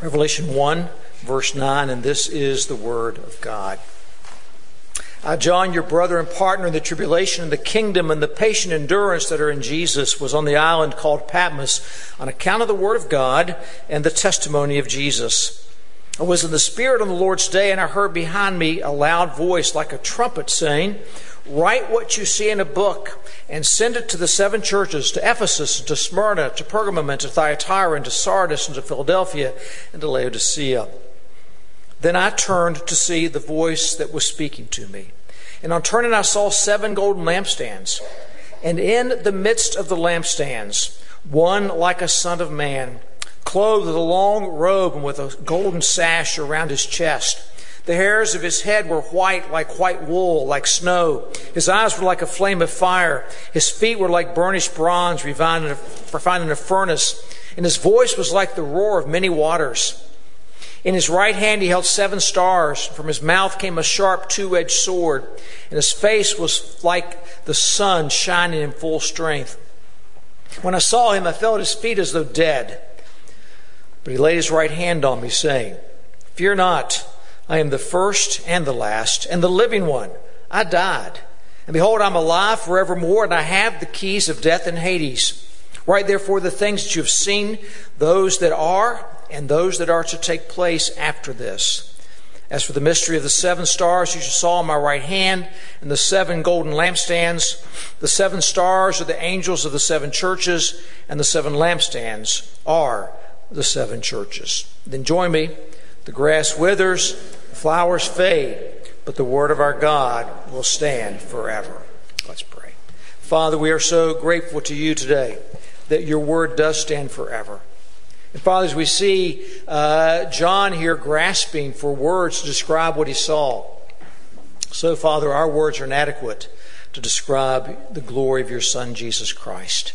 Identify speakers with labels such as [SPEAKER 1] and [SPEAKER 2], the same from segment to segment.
[SPEAKER 1] Revelation 1, verse 9, and this is the Word of God. Uh, John, your brother and partner in the tribulation and the kingdom and the patient endurance that are in Jesus, was on the island called Patmos on account of the Word of God and the testimony of Jesus. I was in the Spirit on the Lord's day, and I heard behind me a loud voice like a trumpet saying, Write what you see in a book and send it to the seven churches to Ephesus, and to Smyrna, to Pergamum, and to Thyatira, and to Sardis, and to Philadelphia, and to Laodicea. Then I turned to see the voice that was speaking to me. And on turning, I saw seven golden lampstands. And in the midst of the lampstands, one like a son of man, clothed with a long robe and with a golden sash around his chest. The hairs of his head were white like white wool, like snow. His eyes were like a flame of fire. His feet were like burnished bronze refined in a, furnace. And his voice was like the roar of many waters. In his right hand he held seven stars. From his mouth came a sharp two edged sword, and his face was like the sun shining in full strength. When I saw him, I fell at his feet as though dead. But he laid his right hand on me, saying, Fear not, I am the first and the last, and the living one. I died. And behold, I'm alive forevermore, and I have the keys of death and Hades. Write therefore the things that you have seen, those that are and those that are to take place after this. As for the mystery of the seven stars you saw in my right hand and the seven golden lampstands, the seven stars are the angels of the seven churches, and the seven lampstands are the seven churches. Then join me. The grass withers, the flowers fade, but the word of our God will stand forever. Let's pray. Father, we are so grateful to you today that your word does stand forever. And Father, as we see uh, John here grasping for words to describe what he saw, so Father, our words are inadequate to describe the glory of your Son, Jesus Christ.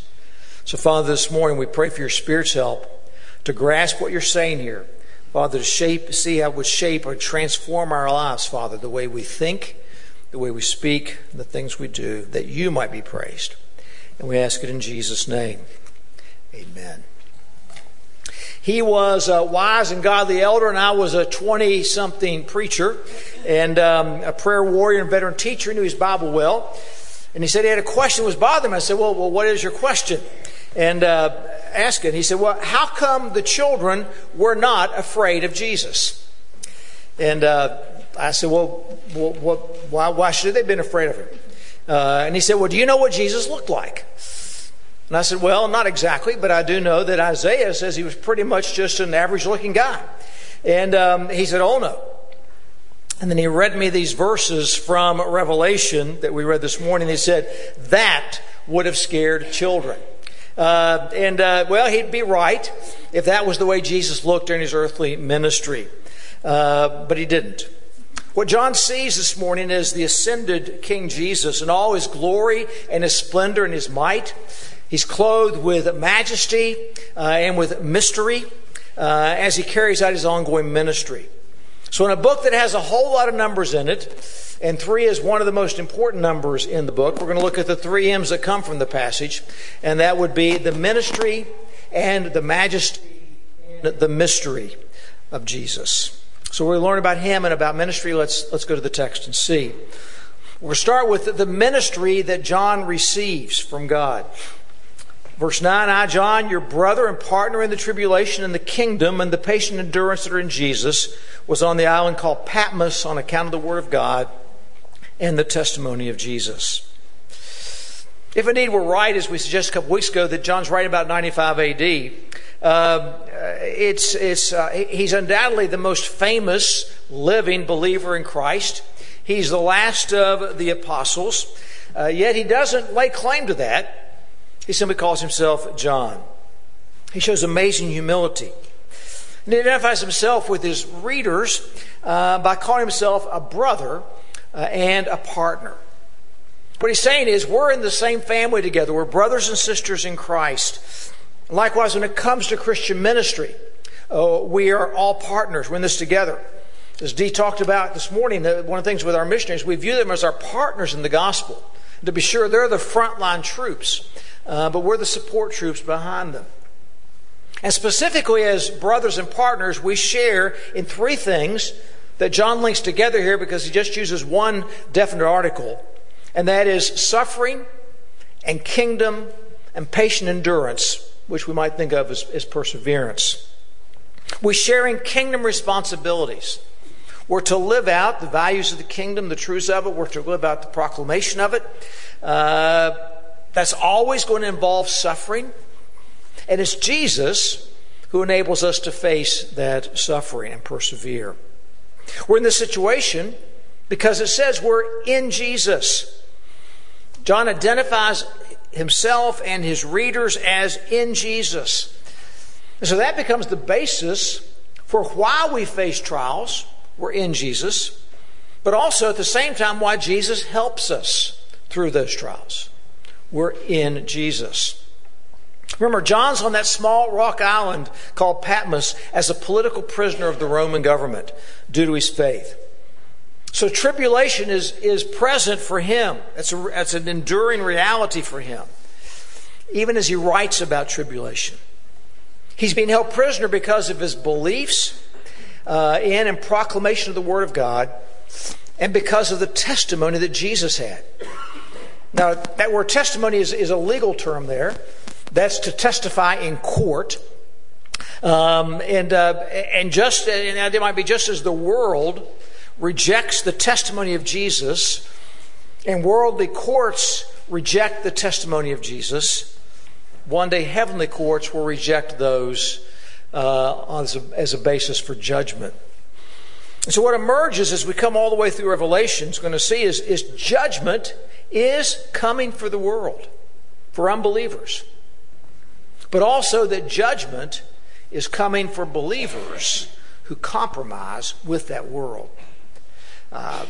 [SPEAKER 1] So, Father, this morning we pray for your Spirit's help to grasp what you're saying here. Father, to shape, see how it would shape or transform our lives, Father, the way we think, the way we speak, the things we do, that you might be praised. And we ask it in Jesus' name. Amen. He was a wise and godly elder, and I was a 20 something preacher and um, a prayer warrior and veteran teacher, He knew his Bible well. And he said he had a question that was bothering him. I said, Well, well what is your question? And uh, it. He said, Well, how come the children were not afraid of Jesus? And uh, I said, Well, well what, why, why should they have been afraid of him? Uh, and he said, Well, do you know what Jesus looked like? And I said, Well, not exactly, but I do know that Isaiah says he was pretty much just an average looking guy. And um, he said, Oh, no. And then he read me these verses from Revelation that we read this morning. He said, That would have scared children. Uh, and, uh, well, he'd be right if that was the way Jesus looked during his earthly ministry. Uh, but he didn't. What John sees this morning is the ascended King Jesus in all his glory and his splendor and his might. He's clothed with majesty uh, and with mystery uh, as he carries out his ongoing ministry. So, in a book that has a whole lot of numbers in it, and three is one of the most important numbers in the book, we're going to look at the three M's that come from the passage, and that would be the ministry and the majesty and the mystery of Jesus. So, we learn about him and about ministry. Let's, let's go to the text and see. We'll start with the ministry that John receives from God. Verse 9 I, John, your brother and partner in the tribulation and the kingdom and the patient endurance that are in Jesus, was on the island called Patmos on account of the word of God and the testimony of Jesus. If indeed we're right, as we suggested a couple weeks ago, that John's right about 95 AD, uh, it's, it's, uh, he's undoubtedly the most famous living believer in Christ. He's the last of the apostles, uh, yet he doesn't lay claim to that. He simply calls himself John. He shows amazing humility. And he identifies himself with his readers uh, by calling himself a brother uh, and a partner. What he's saying is, we're in the same family together. We're brothers and sisters in Christ. Likewise, when it comes to Christian ministry, uh, we are all partners. We're in this together. As Dee talked about this morning, one of the things with our missionaries, we view them as our partners in the gospel. To be sure, they're the frontline troops uh, but we're the support troops behind them. And specifically, as brothers and partners, we share in three things that John links together here because he just uses one definite article, and that is suffering and kingdom and patient endurance, which we might think of as, as perseverance. We share in kingdom responsibilities. We're to live out the values of the kingdom, the truths of it. We're to live out the proclamation of it. Uh, that's always going to involve suffering. And it's Jesus who enables us to face that suffering and persevere. We're in this situation because it says we're in Jesus. John identifies himself and his readers as in Jesus. And so that becomes the basis for why we face trials. We're in Jesus. But also at the same time, why Jesus helps us through those trials. We're in Jesus. Remember, John's on that small rock island called Patmos as a political prisoner of the Roman government due to his faith. So tribulation is, is present for him. It's, a, it's an enduring reality for him, even as he writes about tribulation. He's being held prisoner because of his beliefs uh, in and proclamation of the Word of God, and because of the testimony that Jesus had. Now, that word testimony is, is a legal term there. That's to testify in court. Um, and, uh, and just, and it might be just as the world rejects the testimony of Jesus and worldly courts reject the testimony of Jesus, one day heavenly courts will reject those uh, as, a, as a basis for judgment. So, what emerges as we come all the way through Revelation is going to see is, is judgment is coming for the world, for unbelievers but also that judgment is coming for believers who compromise with that world. Uh,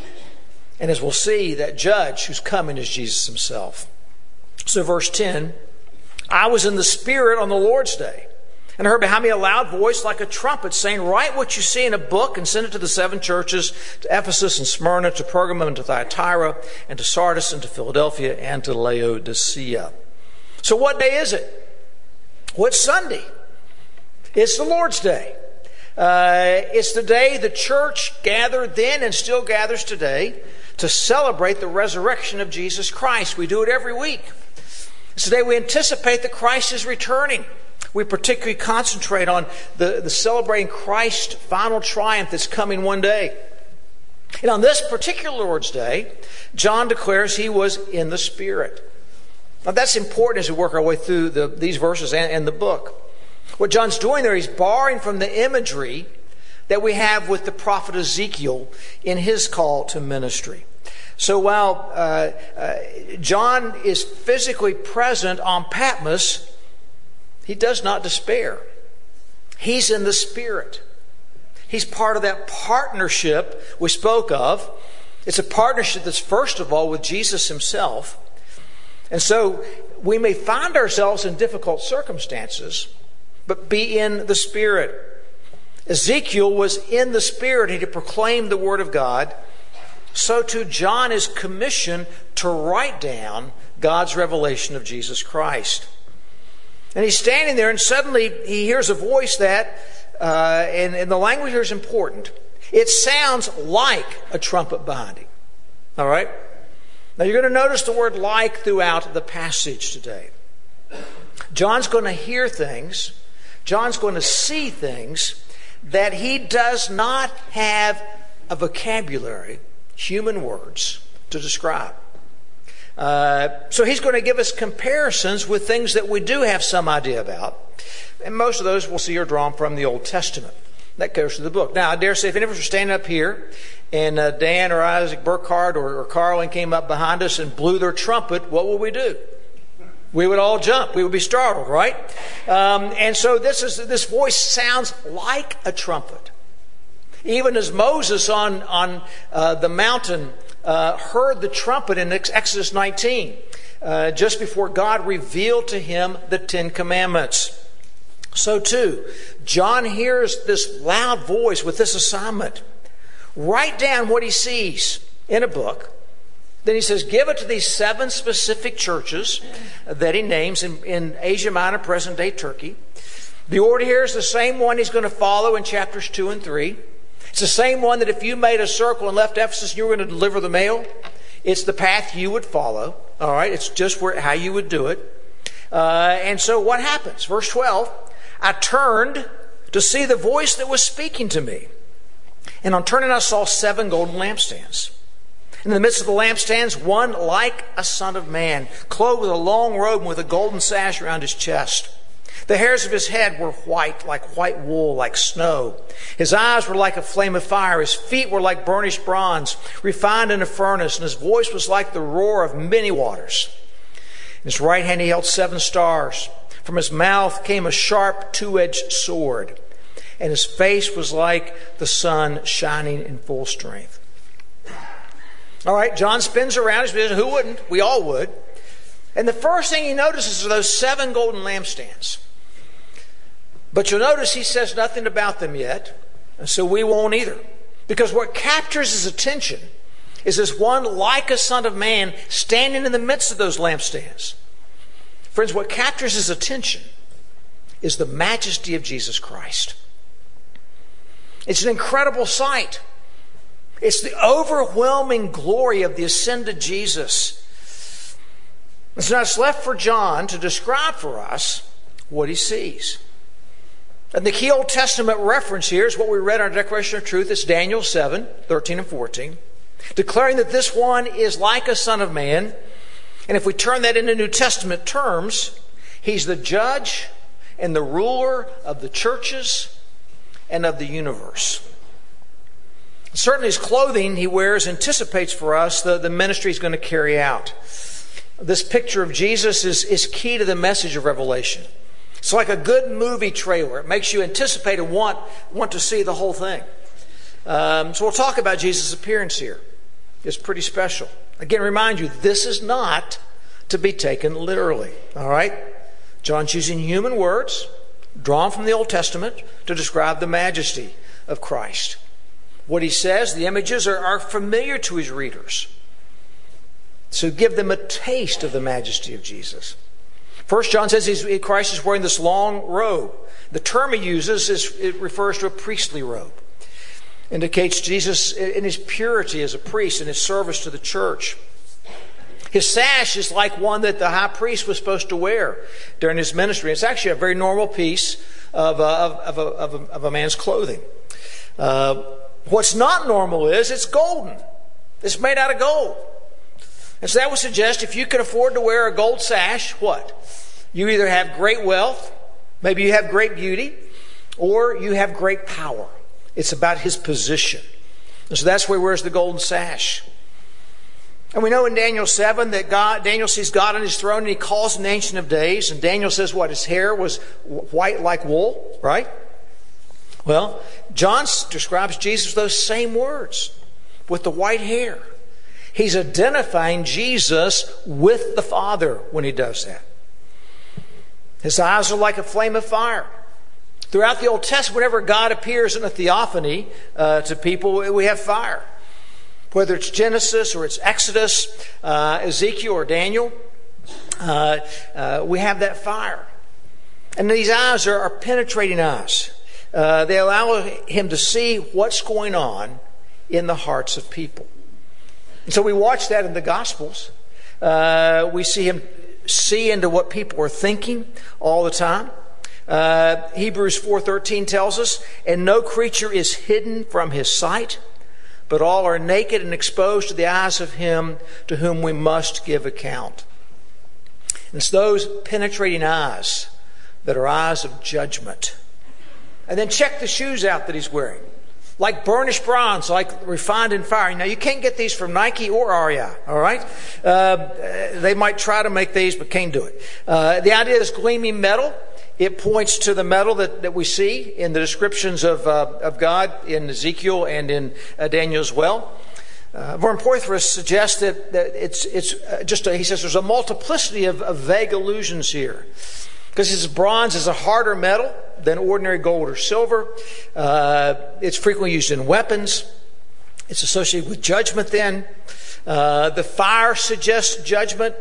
[SPEAKER 1] and as we'll see, that judge who's coming is Jesus himself. So, verse 10 I was in the Spirit on the Lord's day. And I heard behind me a loud voice like a trumpet saying, Write what you see in a book and send it to the seven churches to Ephesus and Smyrna, to Pergamum and to Thyatira, and to Sardis and to Philadelphia and to Laodicea. So, what day is it? What's Sunday? It's the Lord's Day. Uh, it's the day the church gathered then and still gathers today to celebrate the resurrection of Jesus Christ. We do it every week. It's the day we anticipate that Christ is returning. We particularly concentrate on the, the celebrating Christ's final triumph that's coming one day. And on this particular Lord's Day, John declares he was in the Spirit. Now, that's important as we work our way through the, these verses and, and the book. What John's doing there, he's borrowing from the imagery that we have with the prophet Ezekiel in his call to ministry. So while uh, uh, John is physically present on Patmos, he does not despair. He's in the Spirit. He's part of that partnership we spoke of. It's a partnership that's first of all with Jesus himself. And so we may find ourselves in difficult circumstances, but be in the Spirit. Ezekiel was in the Spirit he proclaimed the Word of God. So too, John is commissioned to write down God's revelation of Jesus Christ. And he's standing there, and suddenly he hears a voice that, uh, and, and the language here is important. It sounds like a trumpet behind him. All right? Now you're going to notice the word like throughout the passage today. John's going to hear things, John's going to see things that he does not have a vocabulary, human words, to describe. Uh, so he's going to give us comparisons with things that we do have some idea about. And most of those we'll see are drawn from the Old Testament. That goes to the book. Now, I dare say if any of us are standing up here and uh, Dan or Isaac Burkhardt or, or Carlin came up behind us and blew their trumpet, what would we do? We would all jump. We would be startled, right? Um, and so this is this voice sounds like a trumpet. Even as Moses on on uh, the mountain uh, heard the trumpet in Exodus 19, uh, just before God revealed to him the Ten Commandments. So too, John hears this loud voice with this assignment write down what he sees in a book. Then he says, give it to these seven specific churches that he names in, in Asia Minor, present day Turkey. The order here is the same one he's going to follow in chapters 2 and 3. It's the same one that if you made a circle and left Ephesus and you were going to deliver the mail, it's the path you would follow. All right, it's just where, how you would do it. Uh, and so what happens? Verse 12 I turned to see the voice that was speaking to me. And on turning, I saw seven golden lampstands. In the midst of the lampstands, one like a son of man, clothed with a long robe and with a golden sash around his chest. The hairs of his head were white, like white wool, like snow. His eyes were like a flame of fire. His feet were like burnished bronze, refined in a furnace, and his voice was like the roar of many waters. In his right hand he held seven stars. From his mouth came a sharp two edged sword, and his face was like the sun shining in full strength. All right, John spins around. Says, Who wouldn't? We all would. And the first thing he notices are those seven golden lampstands. But you'll notice he says nothing about them yet, and so we won't either. Because what captures his attention is this one like a son of man standing in the midst of those lampstands. Friends, what captures his attention is the majesty of Jesus Christ. It's an incredible sight. It's the overwhelming glory of the ascended Jesus. And so now it's left for John to describe for us what he sees. And the key Old Testament reference here is what we read in our Declaration of Truth. It's Daniel 7, 13 and 14, declaring that this one is like a son of man. And if we turn that into New Testament terms, he's the judge and the ruler of the churches and of the universe. Certainly, his clothing he wears anticipates for us the, the ministry he's going to carry out. This picture of Jesus is, is key to the message of Revelation. It's like a good movie trailer. It makes you anticipate and want, want to see the whole thing. Um, so we'll talk about Jesus' appearance here. It's pretty special. Again, remind you, this is not to be taken literally. All right? John's using human words drawn from the Old Testament to describe the majesty of Christ. What he says, the images are, are familiar to his readers. So give them a taste of the majesty of Jesus. First John says he's, Christ is wearing this long robe. The term he uses is it refers to a priestly robe. Indicates Jesus in his purity as a priest in his service to the church. His sash is like one that the high priest was supposed to wear during his ministry. It's actually a very normal piece of a, of, a, of a, of a man's clothing. Uh, what's not normal is it's golden. It's made out of gold. And so that would suggest if you can afford to wear a gold sash, what? You either have great wealth, maybe you have great beauty, or you have great power. It's about his position. And so that's where he wears the golden sash. And we know in Daniel 7 that God, Daniel sees God on his throne and he calls the Ancient of Days. And Daniel says what? His hair was white like wool, right? Well, John describes Jesus with those same words with the white hair. He's identifying Jesus with the Father when he does that. His eyes are like a flame of fire. Throughout the Old Testament, whenever God appears in a theophany uh, to people, we have fire. Whether it's Genesis or it's Exodus, uh, Ezekiel or Daniel, uh, uh we have that fire. And these eyes are, are penetrating eyes. Uh, they allow him to see what's going on in the hearts of people. And so we watch that in the Gospels. Uh, we see him see into what people are thinking all the time. Uh, Hebrews 4:13 tells us, "And no creature is hidden from his sight, but all are naked and exposed to the eyes of him to whom we must give account." And it's those penetrating eyes that are eyes of judgment. And then check the shoes out that he's wearing like burnished bronze, like refined in fire. Now, you can't get these from Nike or REI, all right? Uh, they might try to make these, but can't do it. Uh, the idea is gleaming metal. It points to the metal that, that we see in the descriptions of, uh, of God in Ezekiel and in uh, Daniel as well. Uh, Vern Poythress suggests that, that it's, it's uh, just, a, he says there's a multiplicity of, of vague allusions here. Because his bronze is a harder metal than ordinary gold or silver. Uh, it's frequently used in weapons. It's associated with judgment then. Uh, the fire suggests judgment,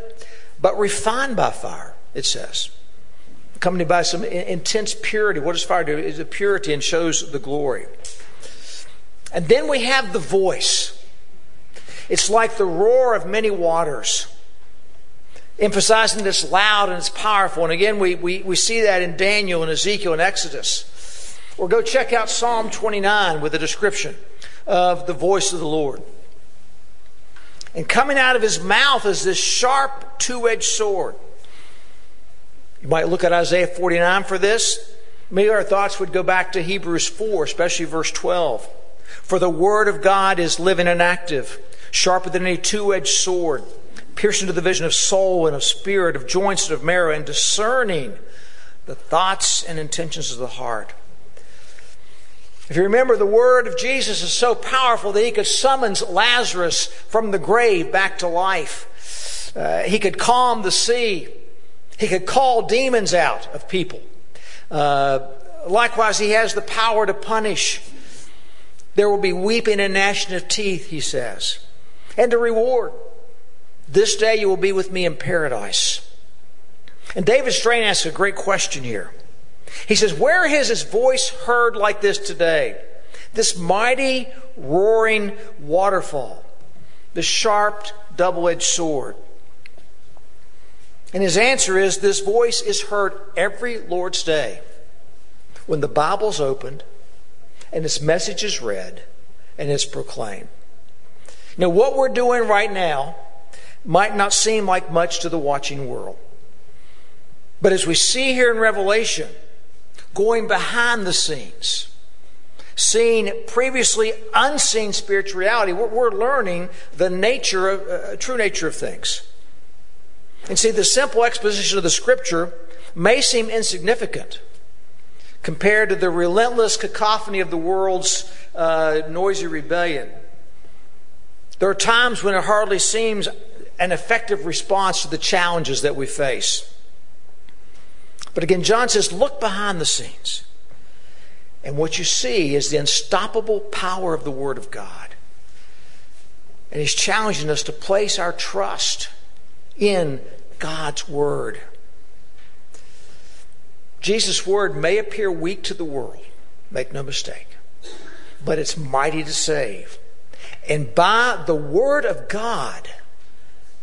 [SPEAKER 1] but refined by fire, it says. accompanied by some intense purity. What does fire do? It's a purity and shows the glory. And then we have the voice. It's like the roar of many waters, emphasizing this loud and it's powerful. And again, we, we, we see that in Daniel and Ezekiel and Exodus. Or go check out Psalm 29 with a description of the voice of the Lord. And coming out of his mouth is this sharp two edged sword. You might look at Isaiah 49 for this. Maybe our thoughts would go back to Hebrews 4, especially verse 12. For the word of God is living and active, sharper than any two edged sword, piercing to the vision of soul and of spirit, of joints and of marrow, and discerning the thoughts and intentions of the heart. If you remember, the word of Jesus is so powerful that he could summon Lazarus from the grave back to life. Uh, he could calm the sea. He could call demons out of people. Uh, likewise, he has the power to punish. There will be weeping and gnashing of teeth, he says, and to reward. This day you will be with me in paradise. And David Strain asks a great question here. He says, Where is his voice heard like this today? This mighty, roaring waterfall, the sharp, double edged sword. And his answer is this voice is heard every Lord's Day when the Bible's opened and its message is read and it's proclaimed. Now, what we're doing right now might not seem like much to the watching world. But as we see here in Revelation, going behind the scenes, seeing previously unseen spirituality, we're, we're learning the nature of, uh, true nature of things. And see, the simple exposition of the scripture may seem insignificant compared to the relentless cacophony of the world's uh, noisy rebellion. There are times when it hardly seems an effective response to the challenges that we face. But again, John says, look behind the scenes. And what you see is the unstoppable power of the Word of God. And he's challenging us to place our trust in God's Word. Jesus' Word may appear weak to the world, make no mistake, but it's mighty to save. And by the Word of God,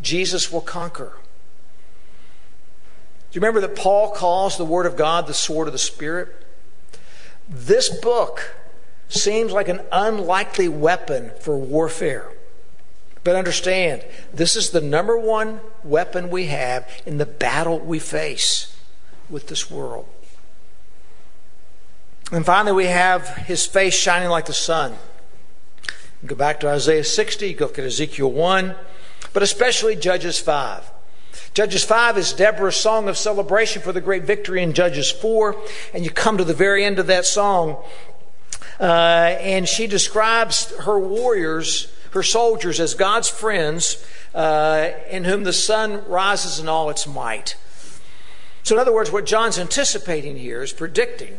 [SPEAKER 1] Jesus will conquer. Do you remember that Paul calls the Word of God the sword of the Spirit? This book seems like an unlikely weapon for warfare. But understand, this is the number one weapon we have in the battle we face with this world. And finally, we have his face shining like the sun. Go back to Isaiah 60, go look at Ezekiel 1, but especially Judges 5. Judges 5 is Deborah's song of celebration for the great victory in Judges 4. And you come to the very end of that song, uh, and she describes her warriors, her soldiers, as God's friends uh, in whom the sun rises in all its might. So, in other words, what John's anticipating here is predicting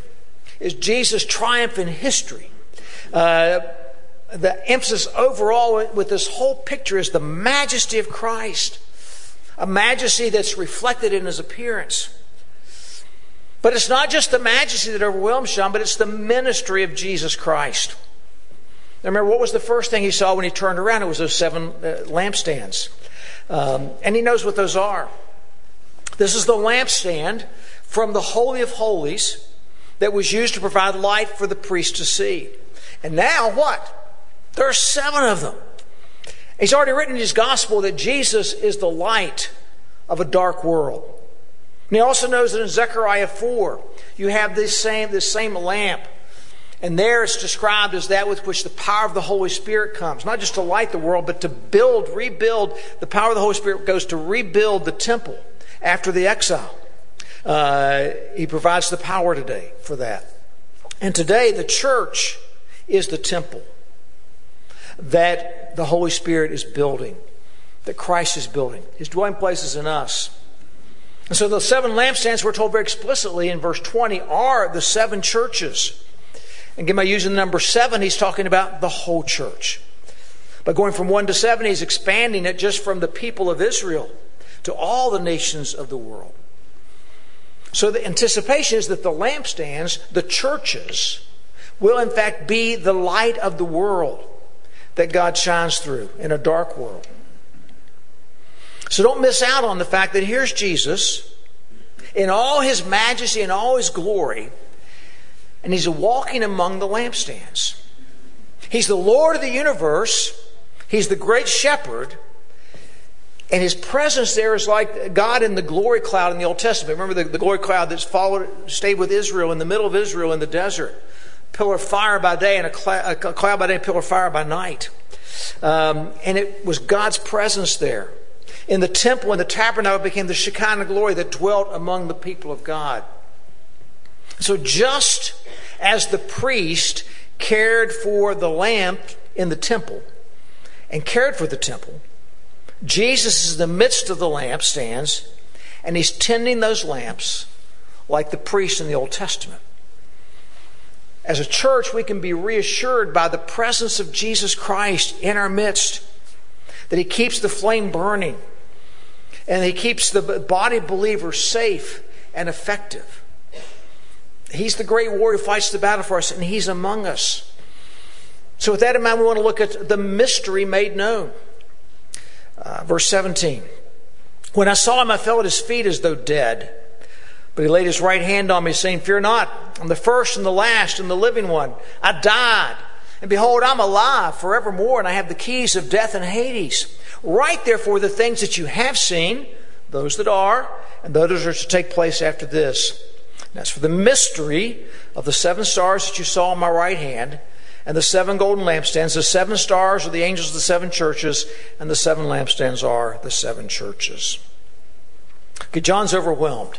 [SPEAKER 1] is Jesus' triumph in history. Uh, the emphasis overall with this whole picture is the majesty of Christ a majesty that's reflected in his appearance. But it's not just the majesty that overwhelms John, but it's the ministry of Jesus Christ. Now remember, what was the first thing he saw when he turned around? It was those seven uh, lampstands. Um, and he knows what those are. This is the lampstand from the Holy of Holies that was used to provide light for the priest to see. And now what? There are seven of them. He's already written in his gospel that Jesus is the light of a dark world. And he also knows that in Zechariah 4, you have this same, this same lamp. And there it's described as that with which the power of the Holy Spirit comes. Not just to light the world, but to build, rebuild. The power of the Holy Spirit goes to rebuild the temple after the exile. Uh, he provides the power today for that. And today, the church is the temple that the Holy Spirit is building, that Christ is building. His dwelling place is in us. And so the seven lampstands, we're told very explicitly in verse 20, are the seven churches. And again, by using the number seven, he's talking about the whole church. By going from one to seven, he's expanding it just from the people of Israel to all the nations of the world. So the anticipation is that the lampstands, the churches, will in fact be the light of the world that God shines through in a dark world. So don't miss out on the fact that here's Jesus in all his majesty and all his glory, and he's walking among the lampstands. He's the Lord of the universe, he's the great shepherd. And his presence there is like God in the glory cloud in the Old Testament. Remember the, the glory cloud that's followed, stayed with Israel in the middle of Israel in the desert. Pillar of fire by day and a, cl- a cloud by day, pillar of fire by night. Um, and it was God's presence there. In the temple and the tabernacle became the Shekinah glory that dwelt among the people of God. So just as the priest cared for the lamp in the temple and cared for the temple, Jesus is in the midst of the lampstands and he's tending those lamps like the priest in the Old Testament. As a church, we can be reassured by the presence of Jesus Christ in our midst, that he keeps the flame burning and he keeps the body of believers safe and effective. He's the great warrior who fights the battle for us, and he's among us. So, with that in mind, we want to look at the mystery made known. Uh, verse 17. When I saw him, I fell at his feet as though dead. But he laid his right hand on me, saying, Fear not, I'm the first and the last and the living one. I died, and behold, I'm alive forevermore, and I have the keys of death and Hades. Write therefore the things that you have seen, those that are, and those that are to take place after this. As for the mystery of the seven stars that you saw on my right hand, and the seven golden lampstands. The seven stars are the angels of the seven churches, and the seven lampstands are the seven churches. Okay, John's overwhelmed.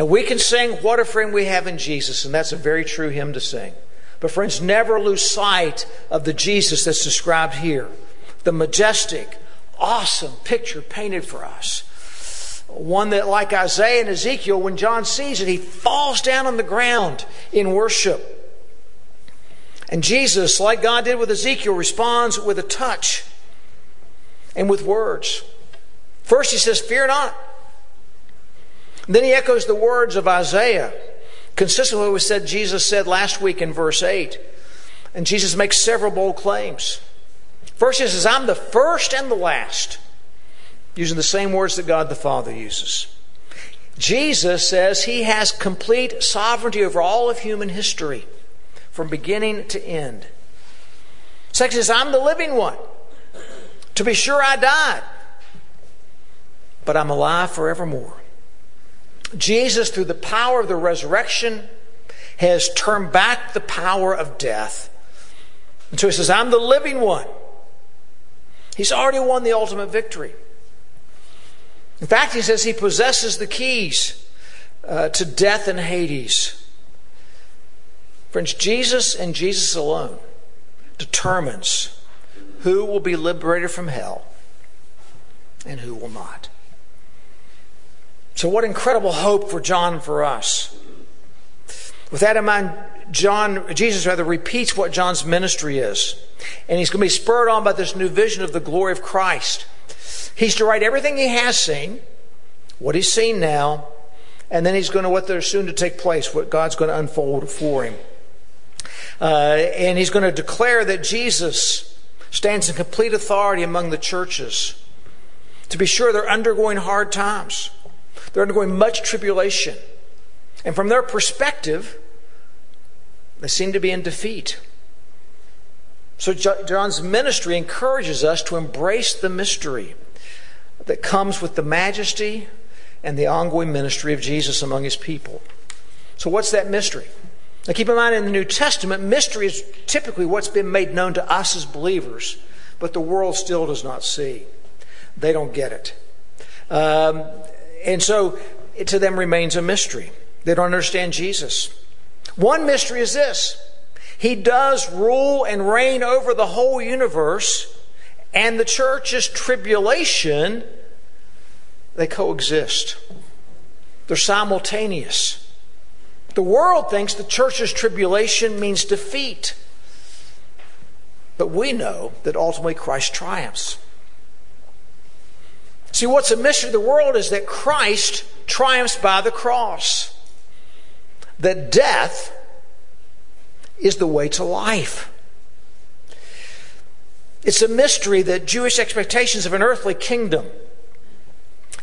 [SPEAKER 1] Now we can sing What a Friend We Have in Jesus, and that's a very true hymn to sing. But friends, never lose sight of the Jesus that's described here. The majestic, awesome picture painted for us. One that, like Isaiah and Ezekiel, when John sees it, he falls down on the ground in worship. And Jesus, like God did with Ezekiel, responds with a touch and with words. First, he says, Fear not. Then he echoes the words of Isaiah, consistent with what we said Jesus said last week in verse 8. And Jesus makes several bold claims. First, he says, I'm the first and the last, using the same words that God the Father uses. Jesus says he has complete sovereignty over all of human history from beginning to end. Second he says, I'm the living one. To be sure, I died, but I'm alive forevermore. Jesus, through the power of the resurrection, has turned back the power of death. And so he says, I'm the living one. He's already won the ultimate victory. In fact, he says he possesses the keys uh, to death and Hades. Friends, Jesus and Jesus alone determines who will be liberated from hell and who will not. So, what incredible hope for John for us. With that in mind, John, Jesus rather repeats what John's ministry is. And he's going to be spurred on by this new vision of the glory of Christ. He's to write everything he has seen, what he's seen now, and then he's going to what there's soon to take place, what God's going to unfold for him. Uh, and he's going to declare that Jesus stands in complete authority among the churches. To be sure, they're undergoing hard times, they're undergoing much tribulation. And from their perspective, they seem to be in defeat. So, John's ministry encourages us to embrace the mystery that comes with the majesty and the ongoing ministry of Jesus among his people. So, what's that mystery? Now, keep in mind in the New Testament, mystery is typically what's been made known to us as believers, but the world still does not see. They don't get it. Um, and so it to them remains a mystery. They don't understand Jesus. One mystery is this He does rule and reign over the whole universe, and the church's tribulation, they coexist. They're simultaneous. The world thinks the church's tribulation means defeat. But we know that ultimately Christ triumphs. See, what's a mystery of the world is that Christ triumphs by the cross. That death is the way to life. It's a mystery that Jewish expectations of an earthly kingdom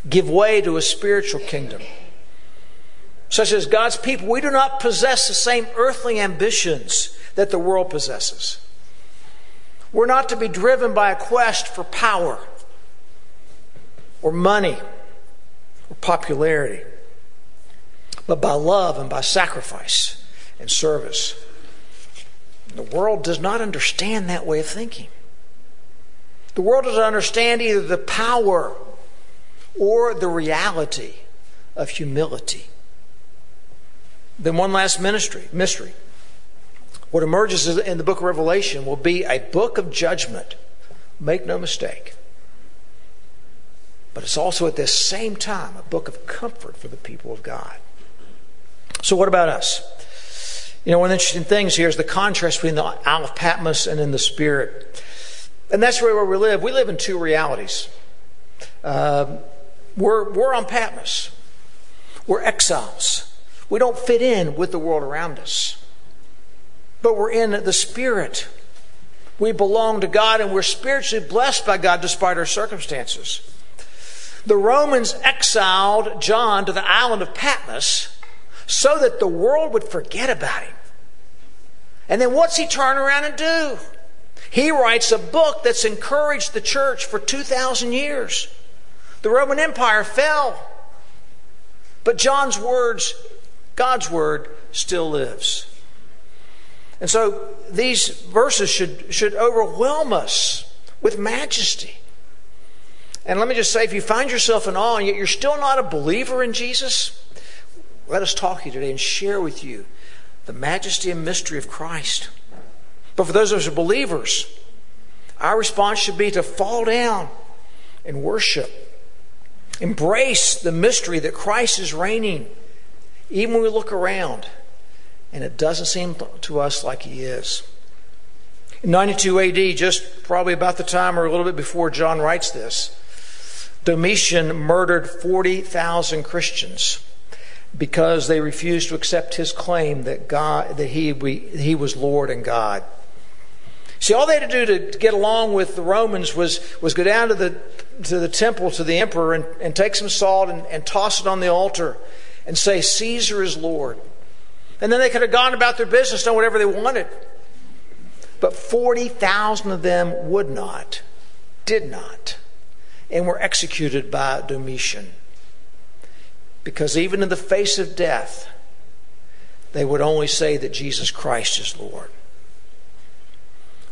[SPEAKER 1] give way to a spiritual kingdom. Such as God's people, we do not possess the same earthly ambitions that the world possesses. We're not to be driven by a quest for power or money or popularity, but by love and by sacrifice and service. The world does not understand that way of thinking. The world doesn't understand either the power or the reality of humility. Then one last ministry, mystery. What emerges in the book of Revelation will be a book of judgment. Make no mistake. But it's also at this same time a book of comfort for the people of God. So, what about us? You know, one of the interesting things here is the contrast between the Isle of Patmos and in the Spirit. And that's where we live. We live in two realities. Uh, we're, we're on Patmos, we're exiles. We don't fit in with the world around us. But we're in the Spirit. We belong to God and we're spiritually blessed by God despite our circumstances. The Romans exiled John to the island of Patmos so that the world would forget about him. And then what's he turn around and do? He writes a book that's encouraged the church for 2,000 years. The Roman Empire fell. But John's words, God's word, still lives. And so these verses should, should overwhelm us with majesty. And let me just say if you find yourself in awe and yet you're still not a believer in Jesus, let us talk to you today and share with you the majesty and mystery of Christ. But for those of us who are believers, our response should be to fall down and worship. Embrace the mystery that Christ is reigning, even when we look around and it doesn't seem to us like he is. In 92 AD, just probably about the time or a little bit before John writes this, Domitian murdered 40,000 Christians because they refused to accept his claim that God that he he was Lord and God. See, all they had to do to, get along with the Romans was, was go down to the, to the temple, to the emperor, and, and take some salt and, and toss it on the altar and say, Caesar is Lord. And then they could have gone about their business, done whatever they wanted. But 40,000 of them would not, did not, and were executed by Domitian. Because even in the face of death, they would only say that Jesus Christ is Lord.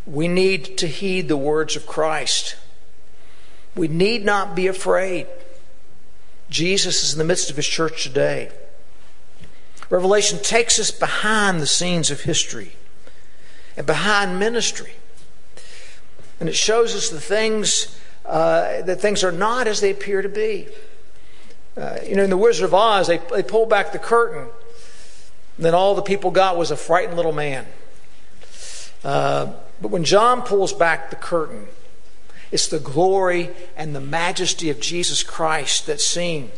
[SPEAKER 1] We need to heed the words of Christ. We need not be afraid. Jesus is in the midst of his church today. Revelation takes us behind the scenes of history and behind ministry. And it shows us the things uh, that things are not as they appear to be. Uh, you know, in The Wizard of Oz, they, they pulled back the curtain, and then all the people got was a frightened little man. Uh, but when John pulls back the curtain, it's the glory and the majesty of Jesus Christ that's seen,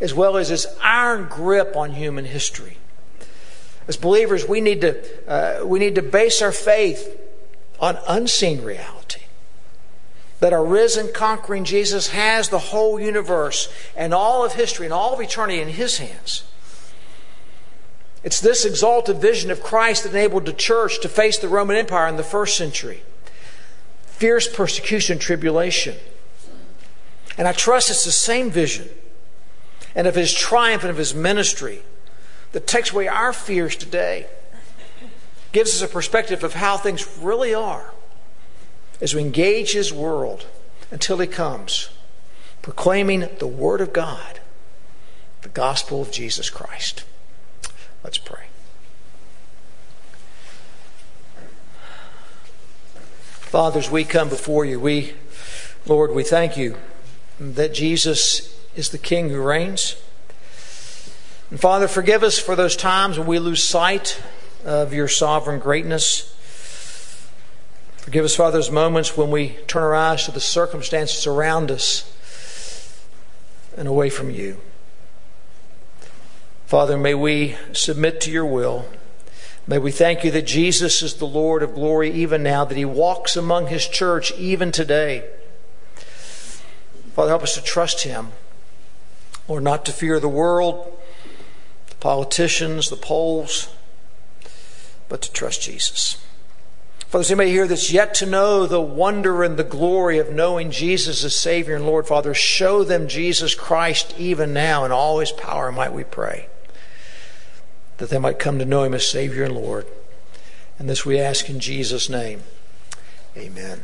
[SPEAKER 1] as well as his iron grip on human history. As believers, we need to, uh, we need to base our faith on unseen reality. That our risen, conquering Jesus has the whole universe and all of history and all of eternity in his hands. It's this exalted vision of Christ that enabled the church to face the Roman Empire in the first century. Fierce persecution, tribulation. And I trust it's the same vision and of his triumph and of his ministry that takes away our fears today, gives us a perspective of how things really are as we engage his world until he comes, proclaiming the Word of God, the gospel of Jesus Christ. Let's pray. Fathers, we come before you, we, Lord, we thank you that Jesus is the King who reigns. And Father, forgive us for those times when we lose sight of your sovereign greatness. Forgive us, Father, those moments when we turn our eyes to the circumstances around us and away from you. Father, may we submit to your will. May we thank you that Jesus is the Lord of glory even now, that he walks among his church even today. Father, help us to trust him, or not to fear the world, the politicians, the polls, but to trust Jesus. Father, anybody here that's yet to know the wonder and the glory of knowing Jesus as Savior and Lord, Father, show them Jesus Christ even now in all his power, might we pray, that they might come to know him as Savior and Lord. And this we ask in Jesus' name. Amen.